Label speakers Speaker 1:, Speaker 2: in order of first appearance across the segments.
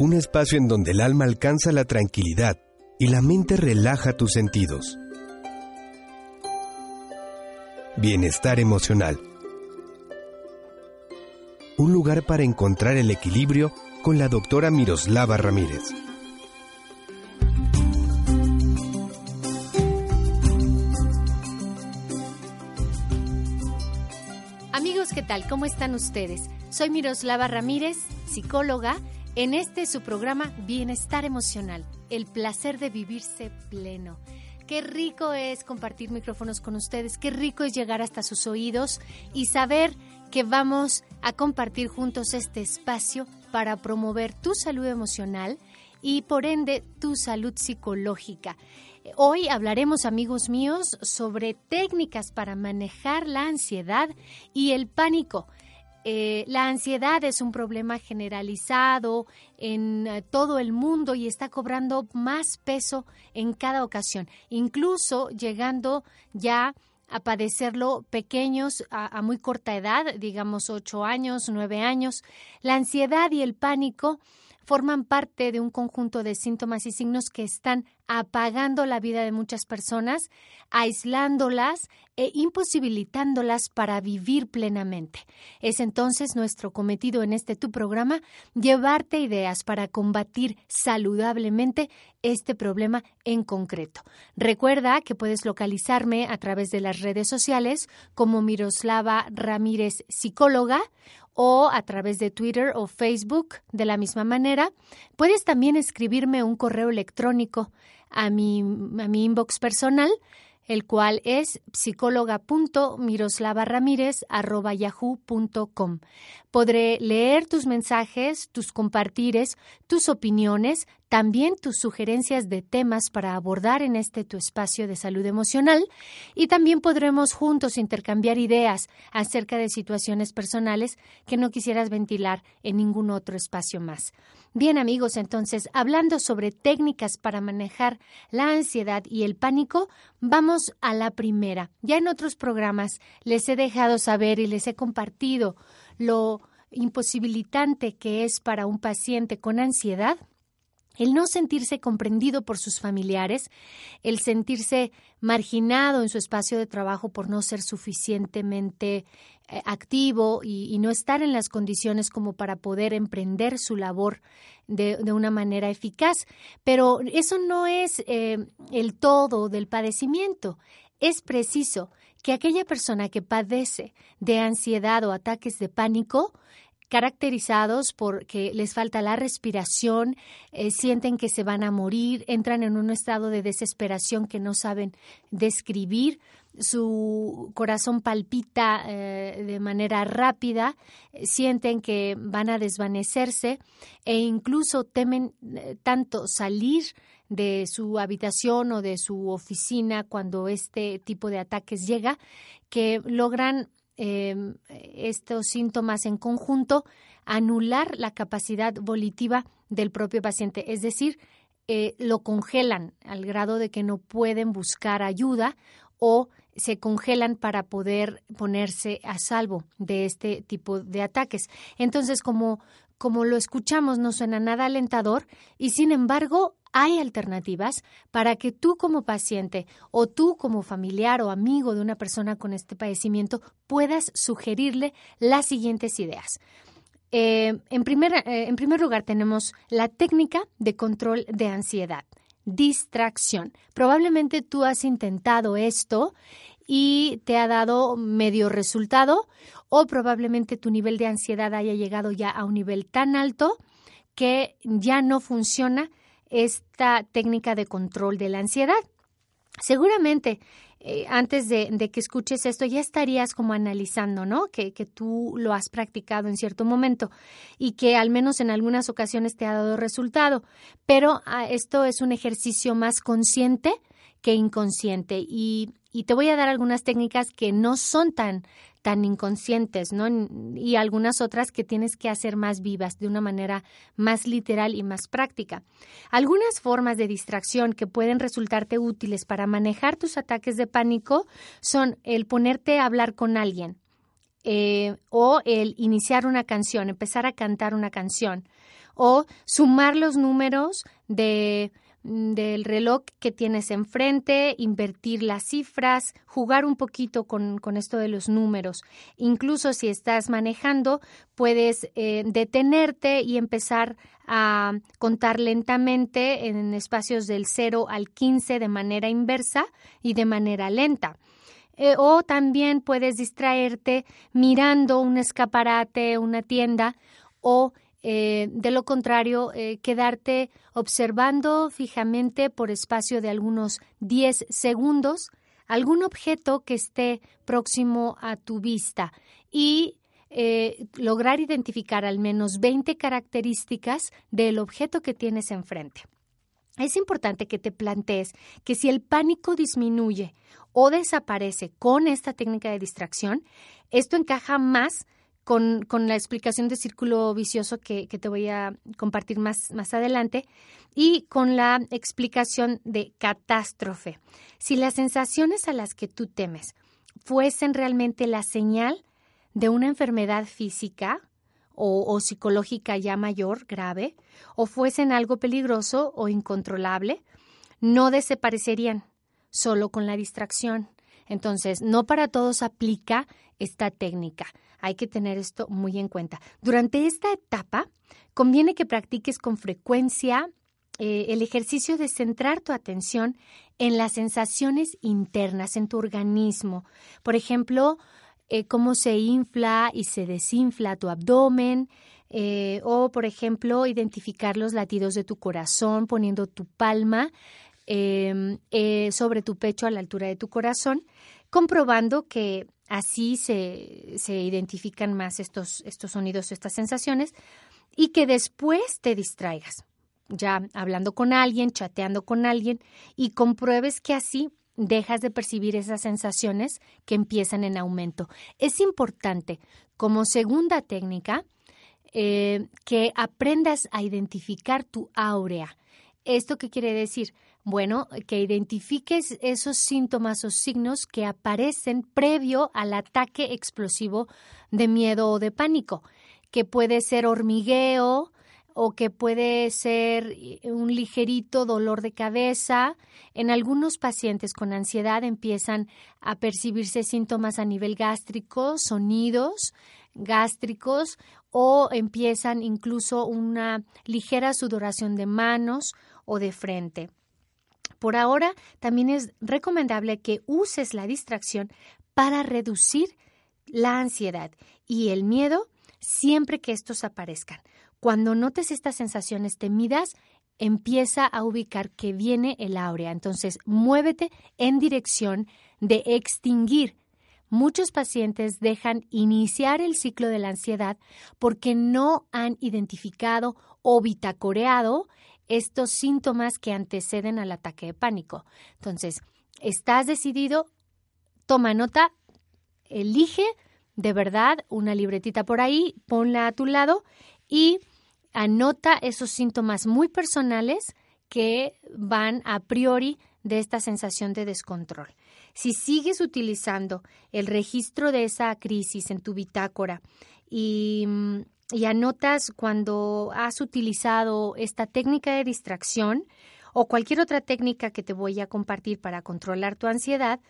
Speaker 1: un espacio en donde el alma alcanza la tranquilidad y la mente relaja tus sentidos. Bienestar emocional. Un lugar para encontrar el equilibrio con la doctora Miroslava Ramírez.
Speaker 2: Amigos, ¿qué tal? ¿Cómo están ustedes? Soy Miroslava Ramírez, psicóloga. En este su programa Bienestar Emocional, el placer de vivirse pleno. Qué rico es compartir micrófonos con ustedes, qué rico es llegar hasta sus oídos y saber que vamos a compartir juntos este espacio para promover tu salud emocional y por ende tu salud psicológica. Hoy hablaremos, amigos míos, sobre técnicas para manejar la ansiedad y el pánico. Eh, la ansiedad es un problema generalizado en eh, todo el mundo y está cobrando más peso en cada ocasión, incluso llegando ya a padecerlo pequeños a, muy corta edad, digamos ocho años, nueve años. La ansiedad y el pánico forman parte de un conjunto de síntomas y signos que están apagando la vida de muchas personas, aislándolas e imposibilitándolas para vivir plenamente. Es entonces nuestro cometido en este tu programa llevarte ideas para combatir saludablemente este problema en concreto. Recuerda que puedes localizarme a través de las redes sociales como Miroslava Ramírez Psicóloga o a través de Twitter o Facebook de la misma manera. Puedes también escribirme un correo electrónico a mi, a mi inbox personal el cual es psicóloga.miroslavaramírez.yahoo.com. Podré leer tus mensajes, tus compartires, tus opiniones, también tus sugerencias de temas para abordar en este tu espacio de salud emocional y también podremos juntos intercambiar ideas acerca de situaciones personales que no quisieras ventilar en ningún otro espacio más. Bien amigos, entonces, hablando sobre técnicas para manejar la ansiedad y el pánico, vamos a la primera. Ya en otros programas les he dejado saber y les he compartido lo imposibilitante que es para un paciente con ansiedad el no sentirse comprendido por sus familiares, el sentirse marginado en su espacio de trabajo por no ser suficientemente eh, activo y, no estar en las condiciones como para poder emprender su labor de, una manera eficaz. Pero eso no es eh, el todo del padecimiento. Es preciso que aquella persona que padece de ansiedad o ataques de pánico caracterizados porque les falta la respiración, eh, sienten que se van a morir, entran en un estado de desesperación que no saben describir, su corazón palpita eh, de manera rápida, sienten que van a desvanecerse e incluso temen eh, tanto salir de su habitación o de su oficina cuando este tipo de ataques llega que logran Em, estos síntomas en conjunto anular la capacidad volitiva del propio paciente, es decir, eh, lo congelan al grado de que no pueden buscar ayuda o se congelan para poder ponerse a salvo de este tipo de ataques. Entonces, como, como lo escuchamos, no suena nada alentador y sin embargo hay alternativas para que tú como paciente o tú como familiar o amigo de una persona con este padecimiento puedas sugerirle las siguientes ideas. Eh, en, primer, eh, en primer lugar tenemos la técnica de control de ansiedad, distracción. Probablemente tú has intentado esto y te ha dado medio resultado o probablemente tu nivel de ansiedad haya llegado ya a un nivel tan alto que ya no funciona esta técnica de control de la ansiedad. Seguramente eh, antes de, que escuches esto ya estarías como analizando, ¿no? Que, que tú lo has practicado en cierto momento y que al menos en algunas ocasiones te ha dado resultado. Pero ah, esto es un ejercicio más consciente que inconsciente y, y te voy a dar algunas técnicas que no son tan tan inconscientes, ¿no? Y algunas otras que tienes que hacer más vivas de una manera más literal y más práctica. Algunas formas de distracción que pueden resultarte útiles para manejar tus ataques de pánico son el ponerte a hablar con alguien, eh, o el iniciar una canción, empezar a cantar una canción, o sumar los números de del reloj que tienes enfrente, invertir las cifras, jugar un poquito con, esto de los números. Incluso si estás manejando, puedes eh, detenerte y empezar a contar lentamente en espacios del 0 al 15 de manera inversa y de manera lenta. Eh, o también puedes distraerte mirando un escaparate, una tienda o eh, de lo contrario, eh, quedarte observando fijamente por espacio de algunos 10 segundos algún objeto que esté próximo a tu vista y eh, lograr identificar al menos 20 características del objeto que tienes enfrente. Es importante que te plantees que si el pánico disminuye o desaparece con esta técnica de distracción, esto encaja más con, la explicación de círculo vicioso que, te voy a compartir más, más adelante y con la explicación de catástrofe. Si las sensaciones a las que tú temes fuesen realmente la señal de una enfermedad física o, o, psicológica ya mayor, grave, o fuesen algo peligroso o incontrolable, no desaparecerían solo con la distracción. Entonces, no para todos aplica esta técnica. Hay que tener esto muy en cuenta. Durante esta etapa, conviene que practiques con frecuencia eh, el ejercicio de centrar tu atención en las sensaciones internas, en tu organismo. Por ejemplo, eh, cómo se infla y se desinfla tu abdomen, eh, o, por ejemplo, identificar los latidos de tu corazón poniendo tu palma em, sobre tu pecho a la altura de tu corazón, comprobando que Así se, identifican más estos, estos sonidos, estas sensaciones, y que después te distraigas, ya hablando con alguien, chateando con alguien, y compruebes que así dejas de percibir esas sensaciones que empiezan en aumento. Es importante, como segunda técnica, eh, que aprendas a identificar tu áurea. ¿Esto qué quiere decir? Bueno, que identifiques esos síntomas o signos que aparecen previo al ataque explosivo de miedo o de pánico, que puede ser hormigueo o que puede ser eh, un ligerito dolor de cabeza. En algunos pacientes con ansiedad empiezan a percibirse síntomas a nivel gástrico, sonidos gástricos o empiezan incluso una ligera sudoración de manos o de frente. Por ahora, también es recomendable que uses la distracción para reducir la ansiedad y el miedo siempre que estos aparezcan. Cuando notes estas sensaciones temidas, empieza a ubicar que viene el áurea. Entonces, muévete en dirección de extinguir. Muchos pacientes dejan iniciar el ciclo de la ansiedad porque no han identificado o bitacoreado estos síntomas que anteceden al ataque de pánico. Entonces, estás decidido, toma nota, elige de verdad una libretita por ahí, ponla a tu lado y anota esos síntomas muy personales que van a priori de esta sensación de descontrol. Si sigues utilizando el registro de esa crisis en tu bitácora y mm, y anotas cuando has utilizado esta técnica de distracción o cualquier otra técnica que te voy a compartir para controlar tu ansiedad,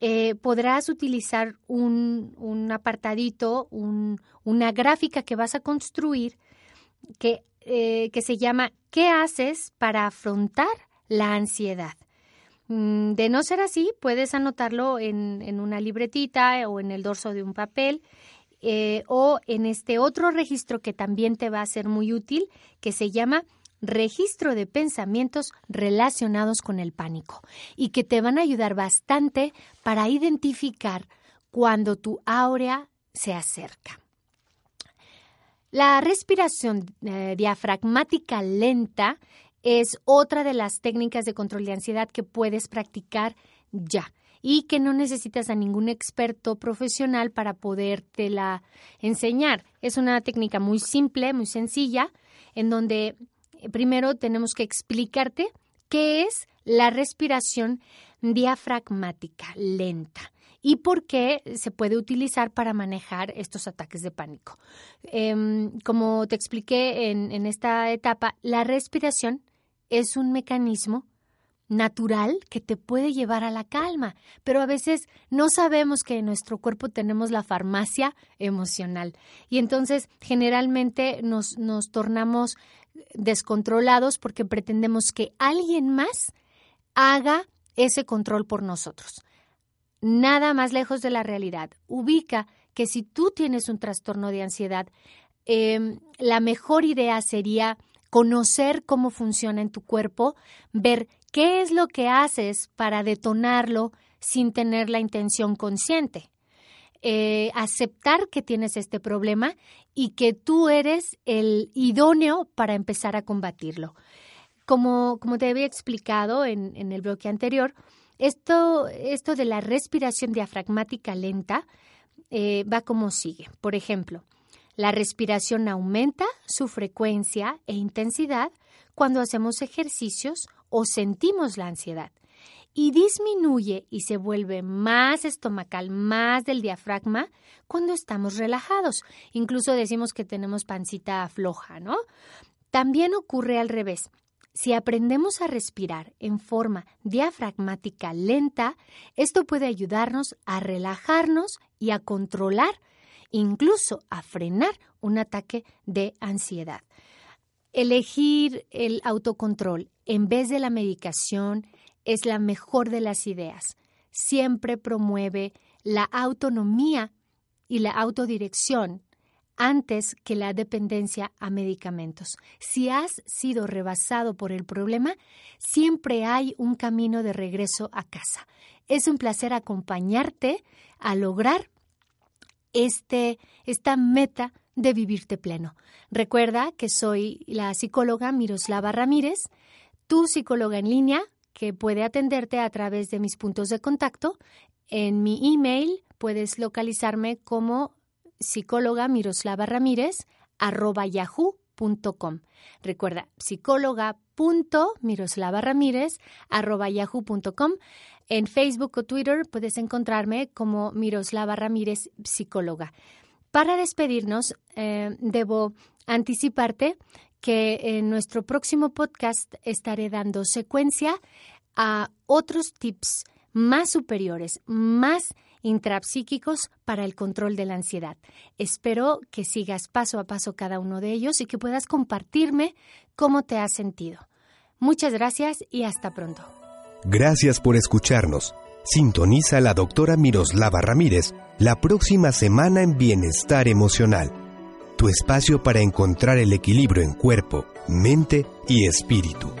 Speaker 2: eh, podrás utilizar un, apartadito, una gráfica que vas a construir que, eh, que se llama ¿Qué haces para afrontar la ansiedad? Mm, de no ser así, puedes anotarlo en, en una libretita o en el dorso de un papel eh, o en este otro registro que también te va a ser muy útil, que se llama registro de pensamientos relacionados con el pánico y que te van a ayudar bastante para identificar cuando tu áurea se acerca. La respiración eh, diafragmática lenta es otra de las técnicas de control de ansiedad que puedes practicar ya y que no necesitas a ningún experto profesional para podértela enseñar. Es una técnica muy simple, muy sencilla, en donde eh, primero tenemos que explicarte qué es la respiración diafragmática lenta y por qué se puede utilizar para manejar estos ataques de pánico. Em, como te expliqué en, en esta etapa, la respiración es un mecanismo natural que te puede llevar a la calma, pero a veces no sabemos que en nuestro cuerpo tenemos la farmacia emocional y entonces generalmente nos, nos tornamos descontrolados porque pretendemos que alguien más haga ese control por nosotros. Nada más lejos de la realidad. Ubica que si tú tienes un trastorno de ansiedad, em, la mejor idea sería conocer cómo funciona en tu cuerpo, ver qué es lo que haces para detonarlo sin tener la intención consciente. Eh, aceptar que tienes este problema y que tú eres el idóneo para empezar a combatirlo. Como, como te había explicado en, en el bloque anterior, esto, esto de la respiración diafragmática lenta eh, va como sigue. Por ejemplo, la respiración aumenta su frecuencia e intensidad cuando hacemos ejercicios o sentimos la ansiedad y disminuye y se vuelve más estomacal, más del diafragma cuando estamos relajados. Incluso decimos que tenemos pancita floja, ¿no? También ocurre al revés. Si aprendemos a respirar en forma diafragmática lenta, esto puede ayudarnos a relajarnos y a controlar, incluso a frenar un ataque de ansiedad. Elegir el autocontrol en vez de la medicación es la mejor de las ideas. Siempre promueve la autonomía y la autodirección antes que la dependencia a medicamentos. Si has sido rebasado por el problema, siempre hay un camino de regreso a casa. Es un placer acompañarte a lograr este, esta meta de vivirte pleno. Recuerda que soy la psicóloga Miroslava Ramírez, tu psicóloga en línea, que puede atenderte a través de mis puntos de contacto. En mi email puedes localizarme como psicóloga Miroslava Ramírez arroba yahoo.com. Recuerda, psicóloga.miroslava arroba yahoo.com. En Facebook o Twitter puedes encontrarme como Miroslava Ramírez Psicóloga. Para despedirnos, eh, debo anticiparte que en nuestro próximo podcast estaré dando secuencia a otros tips más superiores, más intrapsíquicos para el control de la ansiedad. Espero que sigas paso a paso cada uno de ellos y que puedas compartirme cómo te has sentido. Muchas gracias y hasta pronto.
Speaker 1: Gracias por escucharnos. Sintoniza a la doctora Miroslava Ramírez la próxima semana en Bienestar Emocional, tu espacio para encontrar el equilibrio en cuerpo, mente y espíritu.